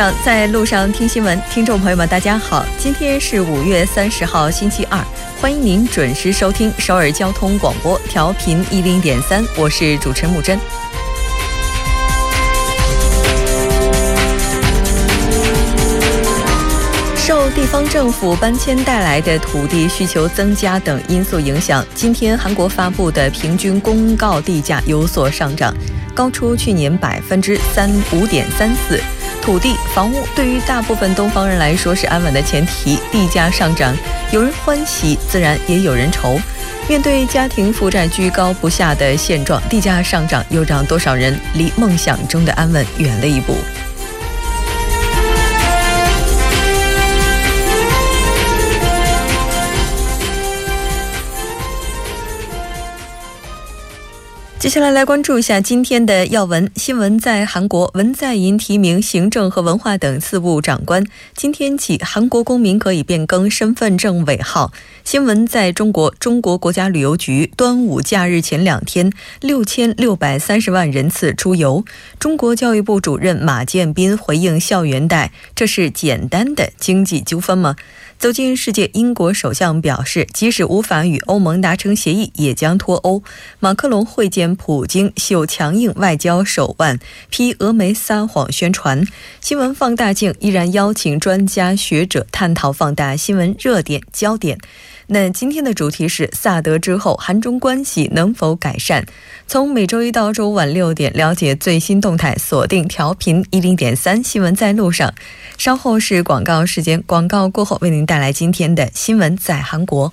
上，在路上听新闻。听众朋友们，大家好，今天是五月三十号，星期二，欢迎您准时收听首尔交通广播，调频一零点三，我是主持人木真。受地方政府搬迁带来的土地需求增加等因素影响，今天韩国发布的平均公告地价有所上涨，高出去年百分之三五点三四。土地、房屋对于大部分东方人来说是安稳的前提，地价上涨，有人欢喜，自然也有人愁。面对家庭负债居高不下的现状，地价上涨又让多少人离梦想中的安稳远了一步？接下来来关注一下今天的要闻新闻。在韩国，文在寅提名行政和文化等四部长官。今天起，韩国公民可以变更身份证尾号。新闻在中国，中国国家旅游局端午假日前两天，六千六百三十万人次出游。中国教育部主任马建斌回应校园贷：“这是简单的经济纠纷吗？”走进世界，英国首相表示，即使无法与欧盟达成协议，也将脱欧。马克龙会见普京，秀强硬外交手腕，批俄媒撒谎宣传。新闻放大镜依然邀请专家学者探讨放大新闻热点焦点。那今天的主题是萨德之后，韩中关系能否改善？从每周一到周五晚六点，了解最新动态，锁定调频一零点三新闻在路上。稍后是广告时间，广告过后为您带来今天的新闻在韩国。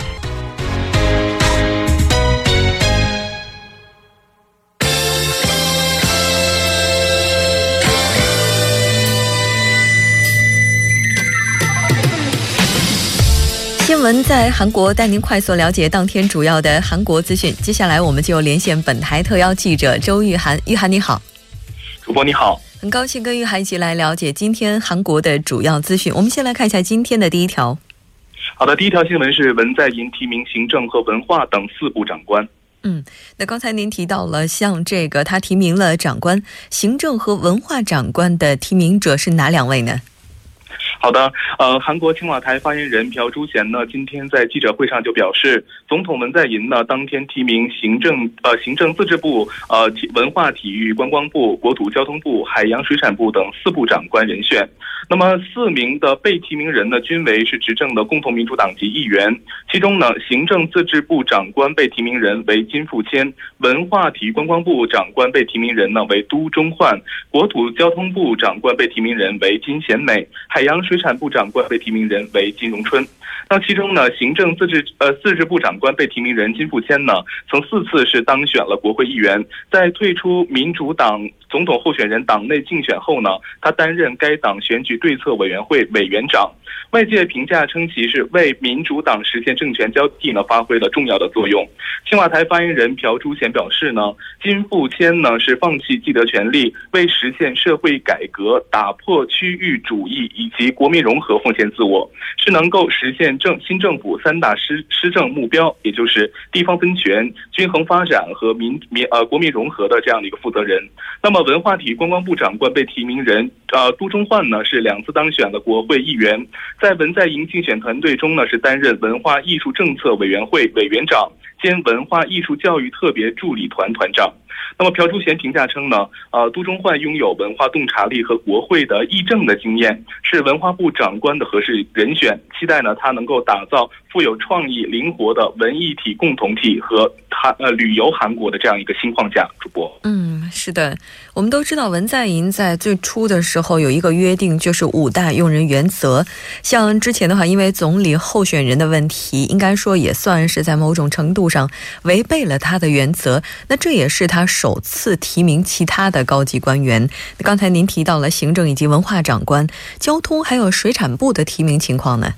新闻在韩国，带您快速了解当天主要的韩国资讯。接下来，我们就连线本台特邀记者周玉涵。玉涵，你好。主播你好，很高兴跟玉涵一起来了解今天韩国的主要资讯。我们先来看一下今天的第一条。好的，第一条新闻是文在寅提名行政和文化等四部长官。嗯，那刚才您提到了，像这个他提名了长官，行政和文化长官的提名者是哪两位呢？好的，呃，韩国青瓦台发言人朴珠贤呢，今天在记者会上就表示，总统文在寅呢，当天提名行政、呃，行政自治部、呃，文化体育观光部、国土交通部、海洋水产部等四部长官人选。那么四名的被提名人呢，均为是执政的共同民主党籍议员。其中呢，行政自治部长官被提名人为金富谦，文化体育观光部长官被提名人呢为都中焕，国土交通部长官被提名人为金贤美，海洋。水产部长官被提名人为金荣春，那其中呢，行政自治呃自治部长官被提名人金富谦呢，曾四次是当选了国会议员，在退出民主党。总统候选人党内竞选后呢，他担任该党选举对策委员会委员长。外界评价称其是为民主党实现政权交替呢发挥了重要的作用。青瓦台发言人朴珠贤表示呢，金富谦呢是放弃既得权利，为实现社会改革、打破区域主义以及国民融合奉献自我，是能够实现政新政府三大施施政目标，也就是地方分权、均衡发展和民民呃国民融合的这样的一个负责人。那么。文化体育观光部长官被提名人，呃，都中焕呢是两次当选的国会议员，在文在寅竞选团队中呢是担任文化艺术政策委员会委员长兼文化艺术教育特别助理团团长。那么朴柱贤评价称呢，呃，都中焕拥有文化洞察力和国会的议政的经验，是文化部长官的合适人选，期待呢他能够打造富有创意、灵活的文艺体共同体和韩呃旅游韩国的这样一个新框架。主播，嗯，是的，我们都知道文在寅在最初的时候有一个约定，就是五大用人原则。像之前的话，因为总理候选人的问题，应该说也算是在某种程度上违背了他的原则。那这也是他首次提名其他的高级官员。刚才您提到了行政以及文化长官、交通还有水产部的提名情况呢？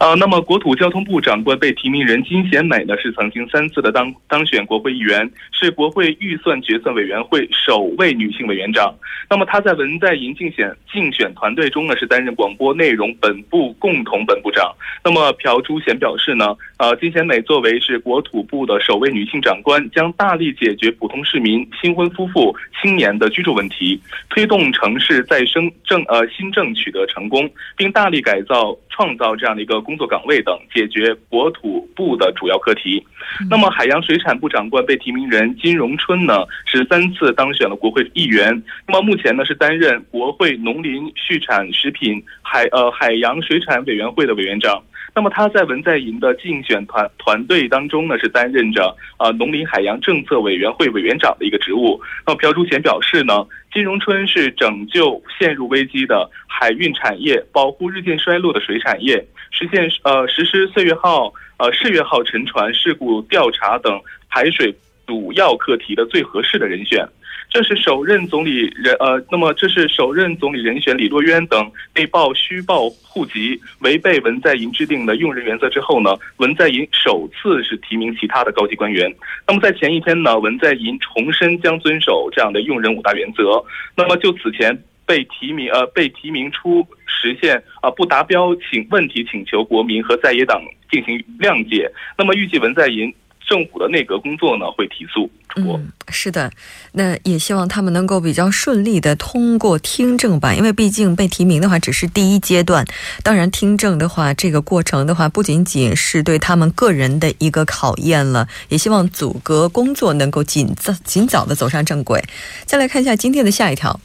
呃，那么国土交通部长官被提名人金贤美呢，是曾经三次的当当选国会议员，是国会预算决策委员会首位女性委员长。那么她在文在寅竞选竞选团队中呢，是担任广播内容本部共同本部长。那么朴珠贤表示呢，呃，金贤美作为是国土部的首位女性长官，将大力解决普通市民、新婚夫妇、青年的居住问题，推动城市再生政呃新政取得成功，并大力改造创造这样的一个。工作岗位等解决国土部的主要课题。那么，海洋水产部长官被提名人金荣春呢，是三次当选了国会议员。那么目前呢，是担任国会农林畜产食品海呃海洋水产委员会的委员长。那么他在文在寅的竞选团团队当中呢，是担任着呃农林海洋政策委员会委员长的一个职务。那么朴珠贤表示呢，金荣春是拯救陷入危机的海运产业，保护日渐衰落的水产业。实现呃实施岁月号、呃世月号沉船事故调查等海水主要课题的最合适的人选。这是首任总理人呃，那么这是首任总理人选李洛渊等被曝虚报户籍、违背文在寅制定的用人原则之后呢，文在寅首次是提名其他的高级官员。那么在前一天呢，文在寅重申将遵守这样的用人五大原则。那么就此前。被提名呃被提名出实现啊不达标请问题请求国民和在野党进行谅解，那么预计文在寅政府的内阁工作呢会提速。嗯，是的，那也希望他们能够比较顺利的通过听证吧，因为毕竟被提名的话只是第一阶段，当然听证的话这个过程的话不仅仅是对他们个人的一个考验了，也希望组阁工作能够尽早尽早的走上正轨。再来看一下今天的下一条。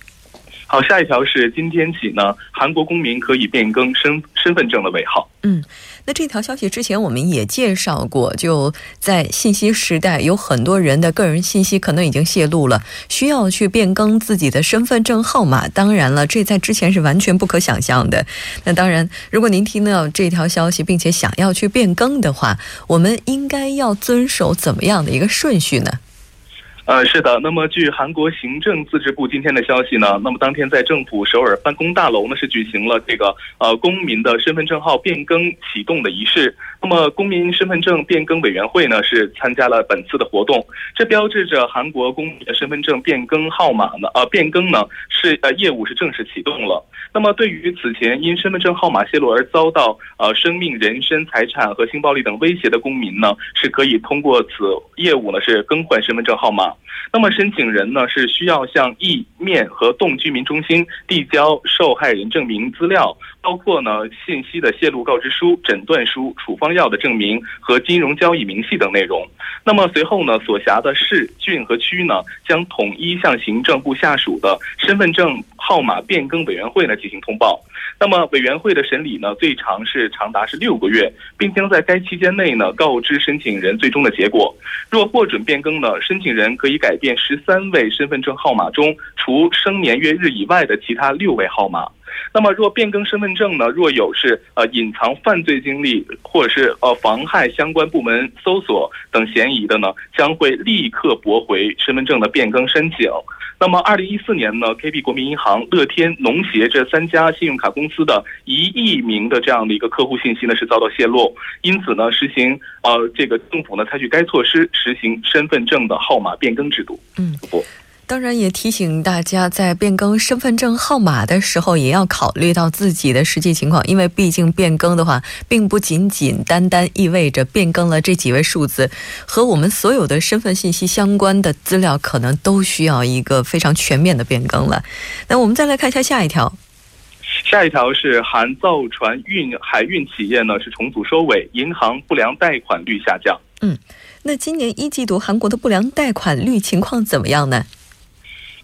好，下一条是今天起呢，韩国公民可以变更身身份证的尾号。嗯，那这条消息之前我们也介绍过，就在信息时代，有很多人的个人信息可能已经泄露了，需要去变更自己的身份证号码。当然了，这在之前是完全不可想象的。那当然，如果您听到这条消息，并且想要去变更的话，我们应该要遵守怎么样的一个顺序呢？呃，是的。那么，据韩国行政自治部今天的消息呢，那么当天在政府首尔办公大楼呢是举行了这个呃公民的身份证号变更启动的仪式。那么，公民身份证变更委员会呢是参加了本次的活动，这标志着韩国公民的身份证变更号码呢呃变更呢是呃业务是正式启动了。那么，对于此前因身份证号码泄露而遭到呃生命、人身、财产和性暴力等威胁的公民呢，是可以通过此业务呢是更换身份证号码。那么申请人呢是需要向意面和动居民中心递交受害人证明资料，包括呢信息的泄露告知书、诊断书、处方药的证明和金融交易明细等内容。那么随后呢，所辖的市、郡和区呢将统一向行政部下属的身份证号码变更委员会呢进行通报。那么委员会的审理呢最长是长达是六个月，并将在该期间内呢告知申请人最终的结果。若获准变更呢，申请人可以改变十三位身份证号码中除生年月日以外的其他六位号码。那么若变更身份证呢，若有是呃隐藏犯罪经历或者是呃妨害相关部门搜索等嫌疑的呢，将会立刻驳回身份证的变更申请。那么，二零一四年呢，KB 国民银行、乐天、农协这三家信用卡公司的一亿名的这样的一个客户信息呢是遭到泄露，因此呢，实行呃这个政府呢采取该措施，实行身份证的号码变更制度。嗯，不。当然，也提醒大家，在变更身份证号码的时候，也要考虑到自己的实际情况，因为毕竟变更的话，并不仅仅单单意味着变更了这几位数字，和我们所有的身份信息相关的资料，可能都需要一个非常全面的变更了。那我们再来看一下下一条。下一条是韩造船运海运企业呢是重组收尾，银行不良贷款率下降。嗯，那今年一季度韩国的不良贷款率情况怎么样呢？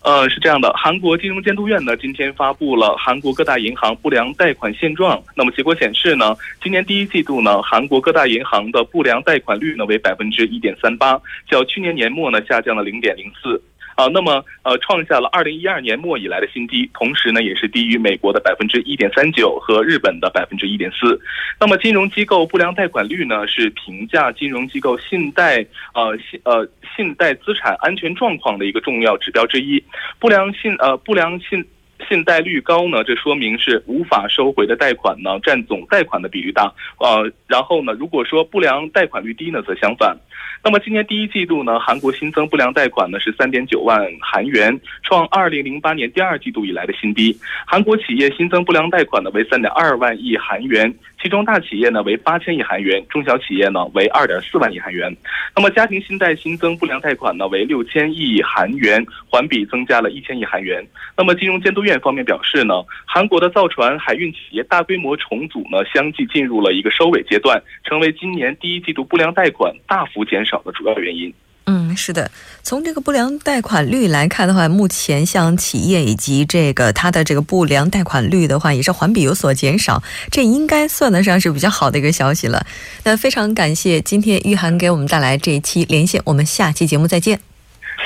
呃，是这样的，韩国金融监督院呢今天发布了韩国各大银行不良贷款现状。那么结果显示呢，今年第一季度呢，韩国各大银行的不良贷款率呢为百分之一点三八，较去年年末呢下降了零点零四。啊，那么呃，创下了二零一二年末以来的新低，同时呢，也是低于美国的百分之一点三九和日本的百分之一点四。那么，金融机构不良贷款率呢，是评价金融机构信贷呃信呃信贷资产安全状况的一个重要指标之一。不良信呃不良信信贷率高呢，这说明是无法收回的贷款呢占总贷款的比率大。呃，然后呢，如果说不良贷款率低呢，则相反。那么今年第一季度呢，韩国新增不良贷款呢是三点九万韩元，创二零零八年第二季度以来的新低。韩国企业新增不良贷款呢为三点二万亿韩元，其中大企业呢为八千亿韩元，中小企业呢为二点四万亿韩元。那么家庭信贷新增不良贷款呢为六千亿韩元，环比增加了一千亿韩元。那么金融监督院方面表示呢，韩国的造船海运企业大规模重组呢相继进入了一个收尾阶段，成为今年第一季度不良贷款大幅减少。的主要原因，嗯，是的，从这个不良贷款率来看的话，目前像企业以及这个它的这个不良贷款率的话，也是环比有所减少，这应该算得上是比较好的一个消息了。那非常感谢今天玉涵给我们带来这一期连线，我们下期节目再见，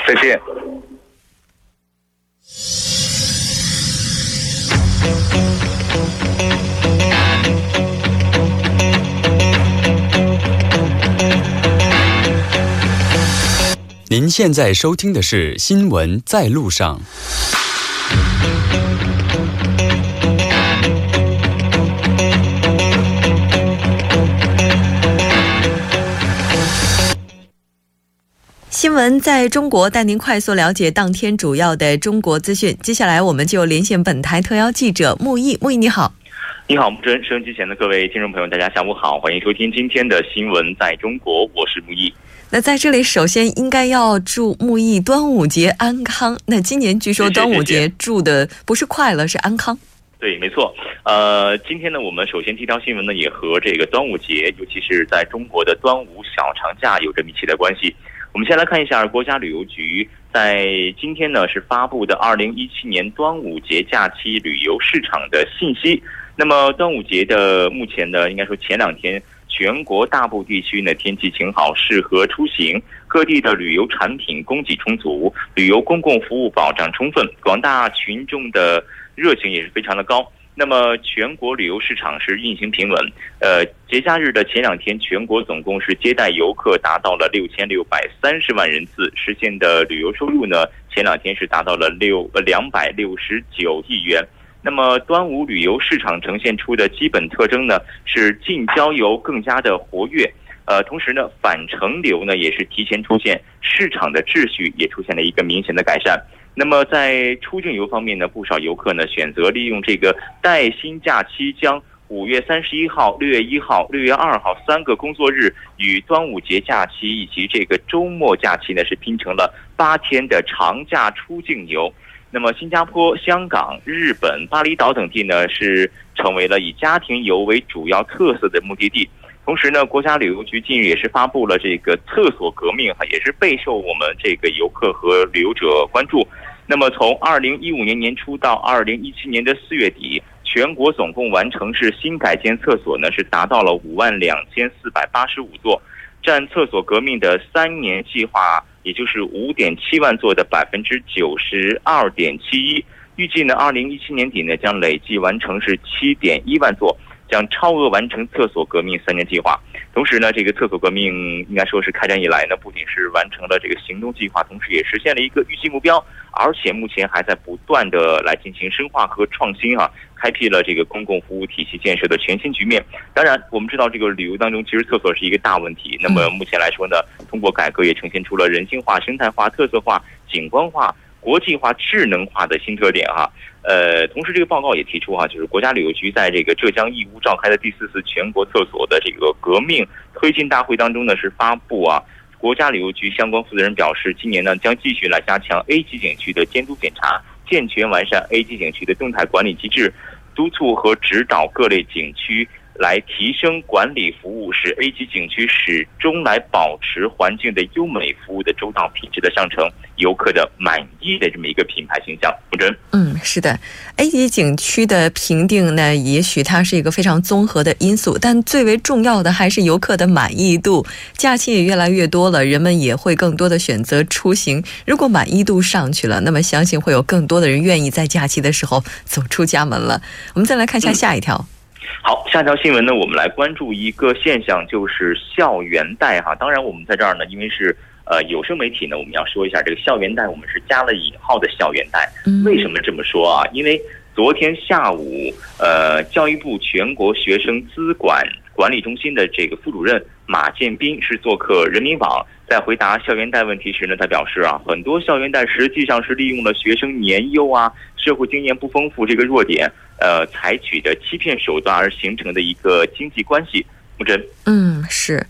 再见。现在收听的是《新闻在路上》。新闻在中国带您快速了解当天主要的中国资讯。接下来，我们就连线本台特邀记者木易。木易，你好。你好，木真。收音机前的各位听众朋友，大家下午好，欢迎收听今天的《新闻在中国》，我是木易。那在这里，首先应该要祝木易端午节安康。那今年据说端午节祝的不是快乐，是安康。对，没错。呃，今天呢，我们首先第一条新闻呢，也和这个端午节，尤其是在中国的端午小长假有着密切的关系。我们先来看一下国家旅游局在今天呢是发布的二零一七年端午节假期旅游市场的信息。那么端午节的目前呢，应该说前两天。全国大部地区呢天气晴好，适合出行，各地的旅游产品供给充足，旅游公共服务保障充分，广大群众的热情也是非常的高。那么全国旅游市场是运行平稳。呃，节假日的前两天，全国总共是接待游客达到了六千六百三十万人次，实现的旅游收入呢，前两天是达到了六呃两百六十九亿元。那么，端午旅游市场呈现出的基本特征呢，是近郊游更加的活跃，呃，同时呢，返程流呢也是提前出现，市场的秩序也出现了一个明显的改善。那么，在出境游方面呢，不少游客呢选择利用这个带薪假期，将五月三十一号、六月一号、六月二号三个工作日与端午节假期以及这个周末假期呢，是拼成了八天的长假出境游。那么，新加坡、香港、日本、巴厘岛等地呢，是成为了以家庭游为主要特色的目的地。同时呢，国家旅游局近日也是发布了这个厕所革命，哈，也是备受我们这个游客和旅游者关注。那么，从二零一五年年初到二零一七年的四月底，全国总共完成是新改建厕所呢，是达到了五万两千四百八十五座，占厕所革命的三年计划。也就是五点七万座的百分之九十二点七一，预计呢，二零一七年底呢将累计完成是七点一万座，将超额完成厕所革命三年计划。同时呢，这个厕所革命应该说是开展以来呢，不仅是完成了这个行动计划，同时也实现了一个预期目标，而且目前还在不断的来进行深化和创新啊。开辟了这个公共服务体系建设的全新局面。当然，我们知道这个旅游当中，其实厕所是一个大问题。那么目前来说呢，通过改革也呈现出了人性化、生态化、特色化、景观化、国际化、智能化的新特点哈。呃，同时这个报告也提出哈，就是国家旅游局在这个浙江义乌召开的第四次全国厕所的这个革命推进大会当中呢，是发布啊，国家旅游局相关负责人表示，今年呢将继续来加强 A 级景区的监督检查。健全完善 A 级景区的动态管理机制，督促和指导各类景区来提升管理服务，使 A 级景区始终来保持环境的优美服务的周到品质的上乘，游客的满意的这么一个品牌形象。不真，嗯，是的，A 级景区的评定呢，也许它是一个非常综合的因素，但最为重要的还是游客的满意度。假期也越来越多了，人们也会更多的选择出行。如果满意度上去了，那么相信会有更多的人愿意在假期的时候走出家门了。我们再来看一下下一条。好，下条新闻呢，我们来关注一个现象，就是校园贷哈。当然，我们在这儿呢，因为是呃有声媒体呢，我们要说一下这个校园贷，我们是加了引号的校园贷。为什么这么说啊？因为昨天下午，呃，教育部全国学生资管管理中心的这个副主任马建斌是做客人民网，在回答校园贷问题时呢，他表示啊，很多校园贷实际上是利用了学生年幼啊、社会经验不丰富这个弱点。呃，采取的欺骗手段而形成的一个经济关系，木真。嗯，是。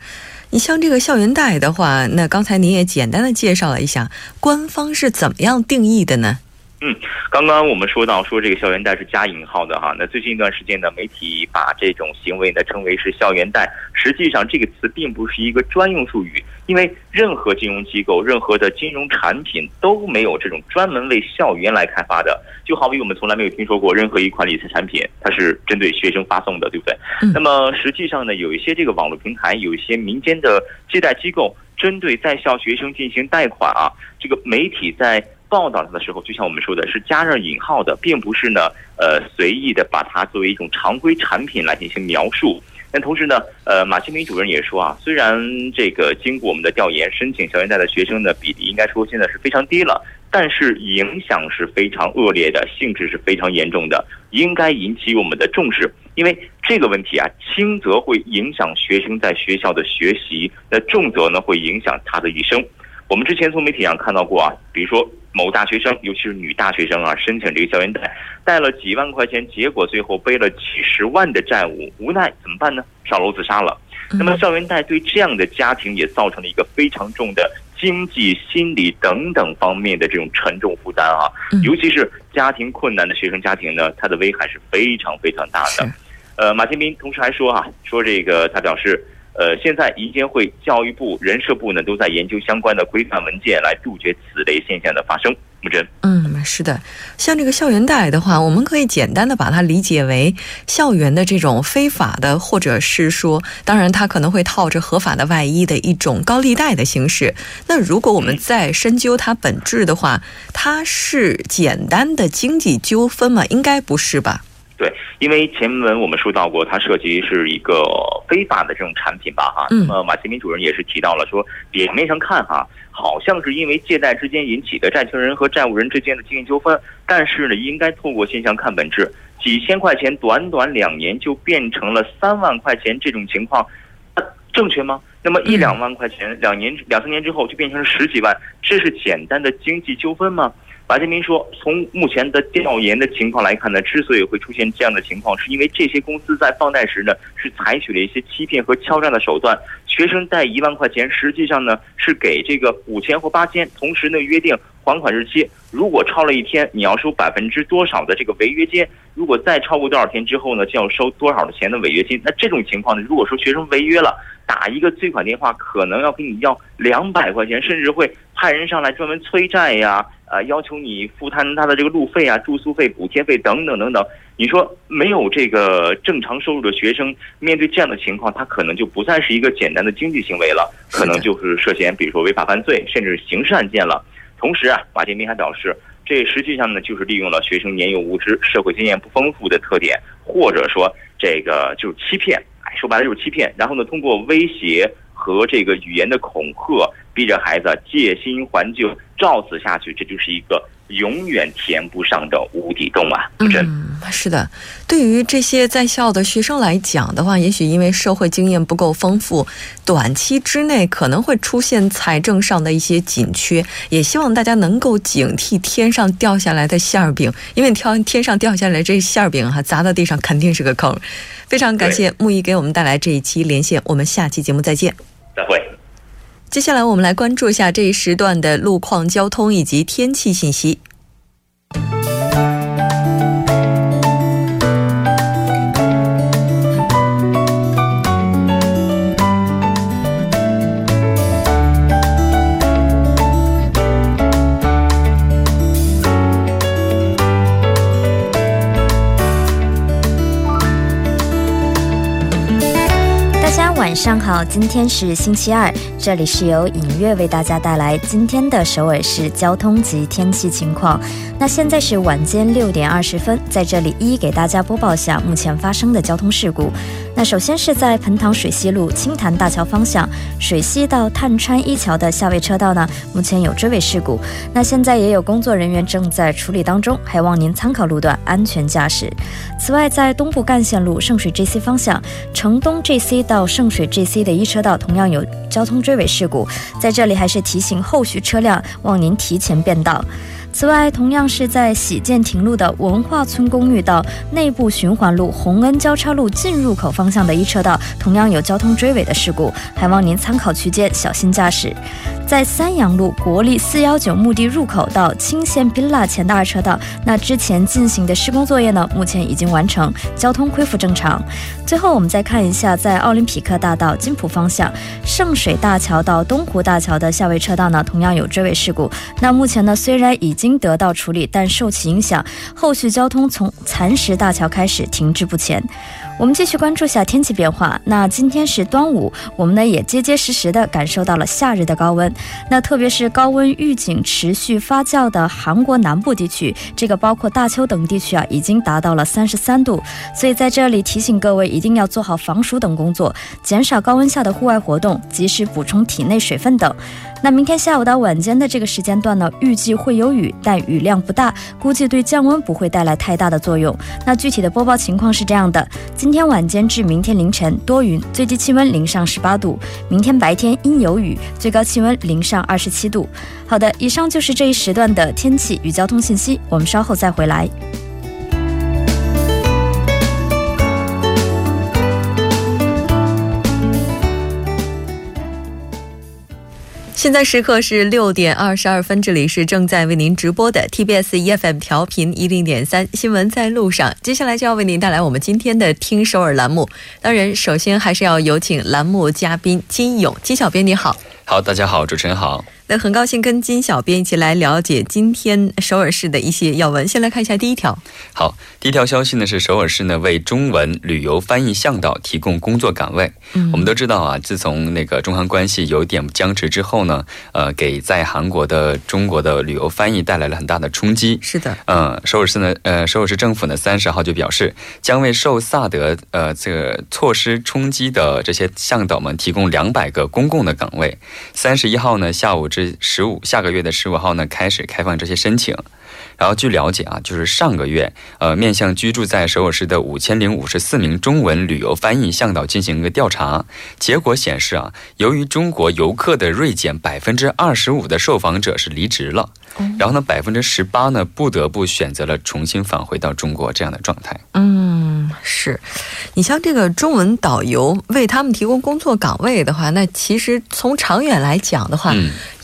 你像这个校园贷的话，那刚才您也简单的介绍了一下，官方是怎么样定义的呢？嗯，刚刚我们说到说这个校园贷是加引号的哈，那最近一段时间呢，媒体把这种行为呢称为是校园贷，实际上这个词并不是一个专用术语，因为任何金融机构、任何的金融产品都没有这种专门为校园来开发的，就好比我们从来没有听说过任何一款理财产品它是针对学生发送的，对不对？那么实际上呢，有一些这个网络平台，有一些民间的借贷机构，针对在校学生进行贷款啊，这个媒体在。报道它的时候，就像我们说的，是加热引号的，并不是呢，呃，随意的把它作为一种常规产品来进行描述。但同时呢，呃，马新民主任也说啊，虽然这个经过我们的调研，申请校园贷的学生的比例应该说现在是非常低了，但是影响是非常恶劣的，性质是非常严重的，应该引起我们的重视。因为这个问题啊，轻则会影响学生在学校的学习，那重则呢会影响他的一生。我们之前从媒体上看到过啊，比如说某大学生，尤其是女大学生啊，申请这个校园贷，贷了几万块钱，结果最后背了几十万的债务，无奈怎么办呢？上楼自杀了。那么校园贷对这样的家庭也造成了一个非常重的经济、心理等等方面的这种沉重负担啊，尤其是家庭困难的学生家庭呢，它的危害是非常非常大的。呃，马建斌同时还说啊，说这个他表示。呃，现在银监会、教育部、人社部呢，都在研究相关的规范文件，来杜绝此类现象的发生。木真，嗯，是的，像这个校园贷的话，我们可以简单的把它理解为校园的这种非法的，或者是说，当然它可能会套着合法的外衣的一种高利贷的形式。那如果我们再深究它本质的话，它是简单的经济纠纷吗？应该不是吧？对，因为前文我们说到过，它涉及是一个非法的这种产品吧，哈。那么马新民主任也是提到了说，表面上看哈，好像是因为借贷之间引起的债权人和债务人之间的经济纠纷，但是呢，应该透过现象看本质。几千块钱短短两年就变成了三万块钱这种情况，正确吗？那么一两万块钱两年两三年之后就变成了十几万，这是简单的经济纠纷吗？白建明说：“从目前的调研的情况来看呢，之所以会出现这样的情况，是因为这些公司在放贷时呢，是采取了一些欺骗和敲诈的手段。学生贷一万块钱，实际上呢是给这个五千或八千，同时呢约定还款日期，如果超了一天，你要收百分之多少的这个违约金；如果再超过多少天之后呢，就要收多少的钱的违约金。那这种情况呢，如果说学生违约了，打一个催款电话，可能要跟你要两百块钱，甚至会派人上来专门催债呀。”啊，要求你负担他的这个路费啊、住宿费、补贴费等等等等。你说没有这个正常收入的学生，面对这样的情况，他可能就不再是一个简单的经济行为了，可能就是涉嫌，比如说违法犯罪，甚至刑事案件了。同时啊，马建斌还表示，这实际上呢，就是利用了学生年幼无知、社会经验不丰富的特点，或者说这个就是欺骗，哎，说白了就是欺骗。然后呢，通过威胁和这个语言的恐吓。逼着孩子借新还旧，照此下去，这就是一个永远填不上的无底洞啊！嗯，是的。对于这些在校的学生来讲的话，也许因为社会经验不够丰富，短期之内可能会出现财政上的一些紧缺。也希望大家能够警惕天上掉下来的馅儿饼，因为挑天上掉下来这馅儿饼哈，砸到地上肯定是个坑。非常感谢木易给我们带来这一期连线，我们下期节目再见。再会。接下来，我们来关注一下这一时段的路况、交通以及天气信息。晚上好，今天是星期二，这里是由影月为大家带来今天的首尔市交通及天气情况。那现在是晚间六点二十分，在这里一一给大家播报下目前发生的交通事故。那首先是在盆塘水西路青潭大桥方向水西到探川一桥的下位车道呢，目前有追尾事故。那现在也有工作人员正在处理当中，还望您参考路段安全驾驶。此外，在东部干线路圣水 JC 方向城东 JC 到圣水 JC 的一车道同样有交通追尾事故，在这里还是提醒后续车辆望您提前变道。此外，同样是在喜建亭路的文化村公寓到内部循环路洪恩交叉路进入口方向的一车道，同样有交通追尾的事故，还望您参考区间小心驾驶。在三阳路国立四幺九墓地入口到清县槟榔前的二车道，那之前进行的施工作业呢，目前已经完成，交通恢复正常。最后，我们再看一下，在奥林匹克大道金浦方向圣水大桥到东湖大桥的下位车道呢，同样有追尾事故。那目前呢，虽然已经得到处理，但受其影响，后续交通从蚕石大桥开始停滞不前。我们继续关注下天气变化。那今天是端午，我们呢也结结实实的感受到了夏日的高温。那特别是高温预警持续发酵的韩国南部地区，这个包括大邱等地区啊，已经达到了三十三度。所以在这里提醒各位，一定要做好防暑等工作，减少高温下的户外活动，及时补充体内水分等。那明天下午到晚间的这个时间段呢，预计会有雨，但雨量不大，估计对降温不会带来太大的作用。那具体的播报情况是这样的：今天晚间至明天凌晨多云，最低气温零上十八度；明天白天阴有雨，最高气温零上二十七度。好的，以上就是这一时段的天气与交通信息，我们稍后再回来。现在时刻是六点二十二分，这里是正在为您直播的 TBS EFM 调频一零点三新闻在路上。接下来就要为您带来我们今天的听首尔栏目。当然，首先还是要有请栏目嘉宾金勇金小编，你好。好，大家好，主持人好。那很高兴跟金小编一起来了解今天首尔市的一些要闻。先来看一下第一条。好，第一条消息呢是首尔市呢为中文旅游翻译向导提供工作岗位。嗯，我们都知道啊，自从那个中韩关系有点僵持之后呢，呃，给在韩国的中国的旅游翻译带来了很大的冲击。是的，嗯，首尔市呢，呃，首尔市政府呢三十号就表示，将为受萨德呃这个措施冲击的这些向导们提供两百个公共的岗位。三十一号呢下午是十五下个月的十五号呢开始开放这些申请。然后据了解啊，就是上个月，呃，面向居住在首尔市的五千零五十四名中文旅游翻译向导进行一个调查，结果显示啊，由于中国游客的锐减，百分之二十五的受访者是离职了，然后呢，百分之十八呢不得不选择了重新返回到中国这样的状态。嗯，是，你像这个中文导游为他们提供工作岗位的话，那其实从长远来讲的话，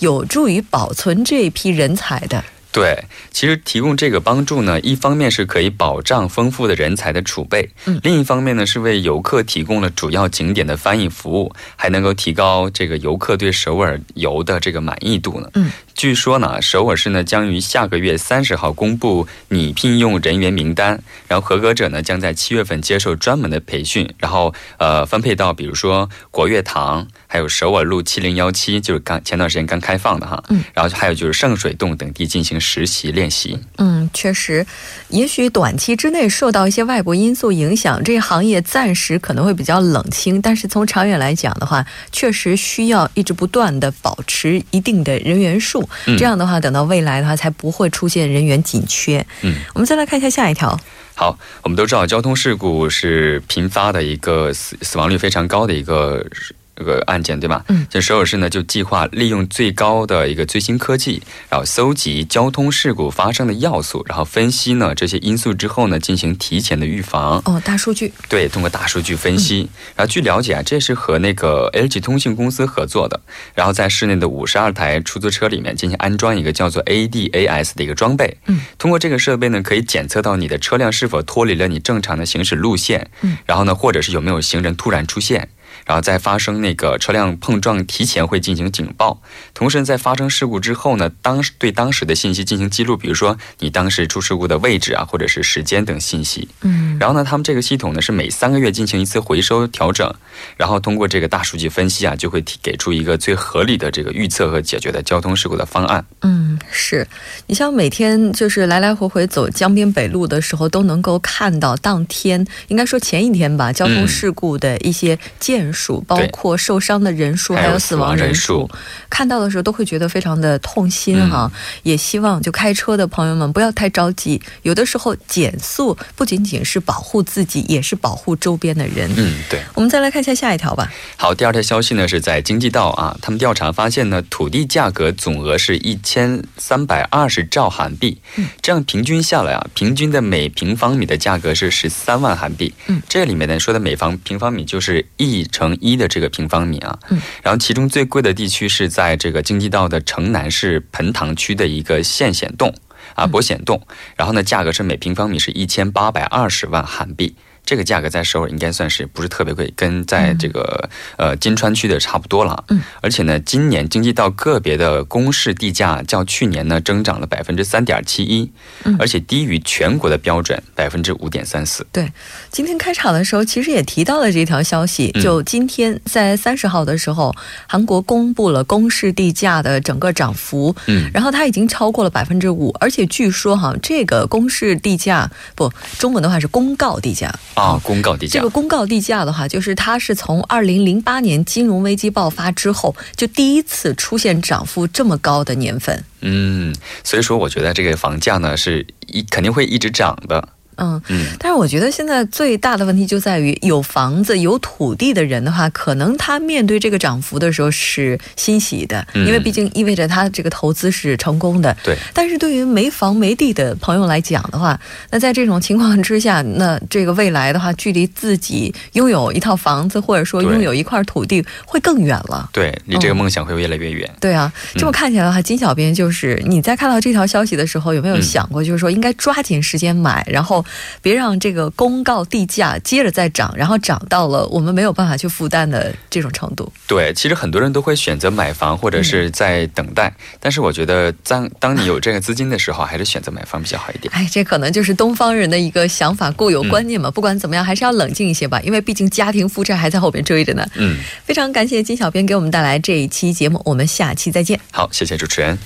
有助于保存这一批人才的。对，其实提供这个帮助呢，一方面是可以保障丰富的人才的储备，嗯，另一方面呢是为游客提供了主要景点的翻译服务，还能够提高这个游客对首尔游的这个满意度呢。嗯，据说呢，首尔市呢将于下个月三十号公布拟聘用人员名单，然后合格者呢将在七月份接受专门的培训，然后呃分配到比如说国乐堂。还有首尔路七零幺七，就是刚前段时间刚开放的哈，嗯，然后还有就是圣水洞等地进行实习练习。嗯，确实，也许短期之内受到一些外部因素影响，这个行业暂时可能会比较冷清，但是从长远来讲的话，确实需要一直不断的保持一定的人员数，这样的话，等到未来的话才不会出现人员紧缺。嗯，我们再来看一下下一条。好，我们都知道交通事故是频发的一个死死亡率非常高的一个。这个案件对吧？嗯，这首尔市呢就计划利用最高的一个最新科技，然后搜集交通事故发生的要素，然后分析呢这些因素之后呢进行提前的预防。哦，大数据。对，通过大数据分析。然后据了解啊，这是和那个 LG 通信公司合作的，然后在市内的五十二台出租车里面进行安装一个叫做 ADAS 的一个装备。嗯，通过这个设备呢，可以检测到你的车辆是否脱离了你正常的行驶路线。嗯，然后呢，或者是有没有行人突然出现。然后在发生那个车辆碰撞提前会进行警报，同时在发生事故之后呢，当对当时的信息进行记录，比如说你当时出事故的位置啊，或者是时间等信息。嗯，然后呢，他们这个系统呢是每三个月进行一次回收调整，然后通过这个大数据分析啊，就会提给出一个最合理的这个预测和解决的交通事故的方案。嗯，是你像每天就是来来回回走江边北路的时候，都能够看到当天应该说前一天吧，交通事故的一些件数，包括受伤的人数，还有死亡人数，看到的时候都会觉得非常的痛心哈。也希望就开车的朋友们不要太着急，有的时候减速不仅仅是保护自己，也是保护周边的人。嗯，对。我们再来看一下下一条吧。好，第二条消息呢是在经济道啊，他们调查发现呢，土地价格总额是一千三百二十兆韩币，这样平均下来啊，平均的每平方米的价格是十三万韩币。嗯，这里面呢说的每方平方米就是一乘一的这个平方米啊。嗯，然后其中最贵的地区是在这个京畿道的城南市盆塘区的一个县显洞啊，博显洞，然后呢价格是每平方米是一千八百二十万韩币。这个价格在首尔应该算是不是特别贵，跟在这个呃金川区的差不多了。嗯，而且呢，今年经济到个别的公示地价较去年呢增长了百分之三点七一，嗯，而且低于全国的标准百分之五点三四。对，今天开场的时候其实也提到了这条消息，就今天在三十号的时候，韩国公布了公示地价的整个涨幅，嗯，然后它已经超过了百分之五，而且据说哈，这个公示地价不，中文的话是公告地价。啊，公告地价。这个公告地价的话，就是它是从二零零八年金融危机爆发之后，就第一次出现涨幅这么高的年份。嗯，所以说我觉得这个房价呢，是一肯定会一直涨的。嗯嗯，但是我觉得现在最大的问题就在于有房子有土地的人的话，可能他面对这个涨幅的时候是欣喜的，因为毕竟意味着他这个投资是成功的。对。但是对于没房没地的朋友来讲的话，那在这种情况之下，那这个未来的话，距离自己拥有一套房子或者说拥有一块土地会更远了。对，离这个梦想会越来越远。对啊，这么看起来的话，金小编就是你在看到这条消息的时候，有没有想过，就是说应该抓紧时间买，然后。别让这个公告地价接着再涨，然后涨到了我们没有办法去负担的这种程度。对，其实很多人都会选择买房或者是在等待，但是我觉得当当你有这个资金的时候，还是选择买房比较好一点。哎，这可能就是东方人的一个想法，固有观念嘛。不管怎么样，还是要冷静一些吧，因为毕竟家庭负债还在后边追着呢。嗯，非常感谢金小编给我们带来这一期节目，我们下期再见。好，谢谢主持人。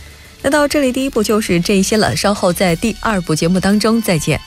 那到这里，第一步就是这些了，稍后在第二部节目当中再见。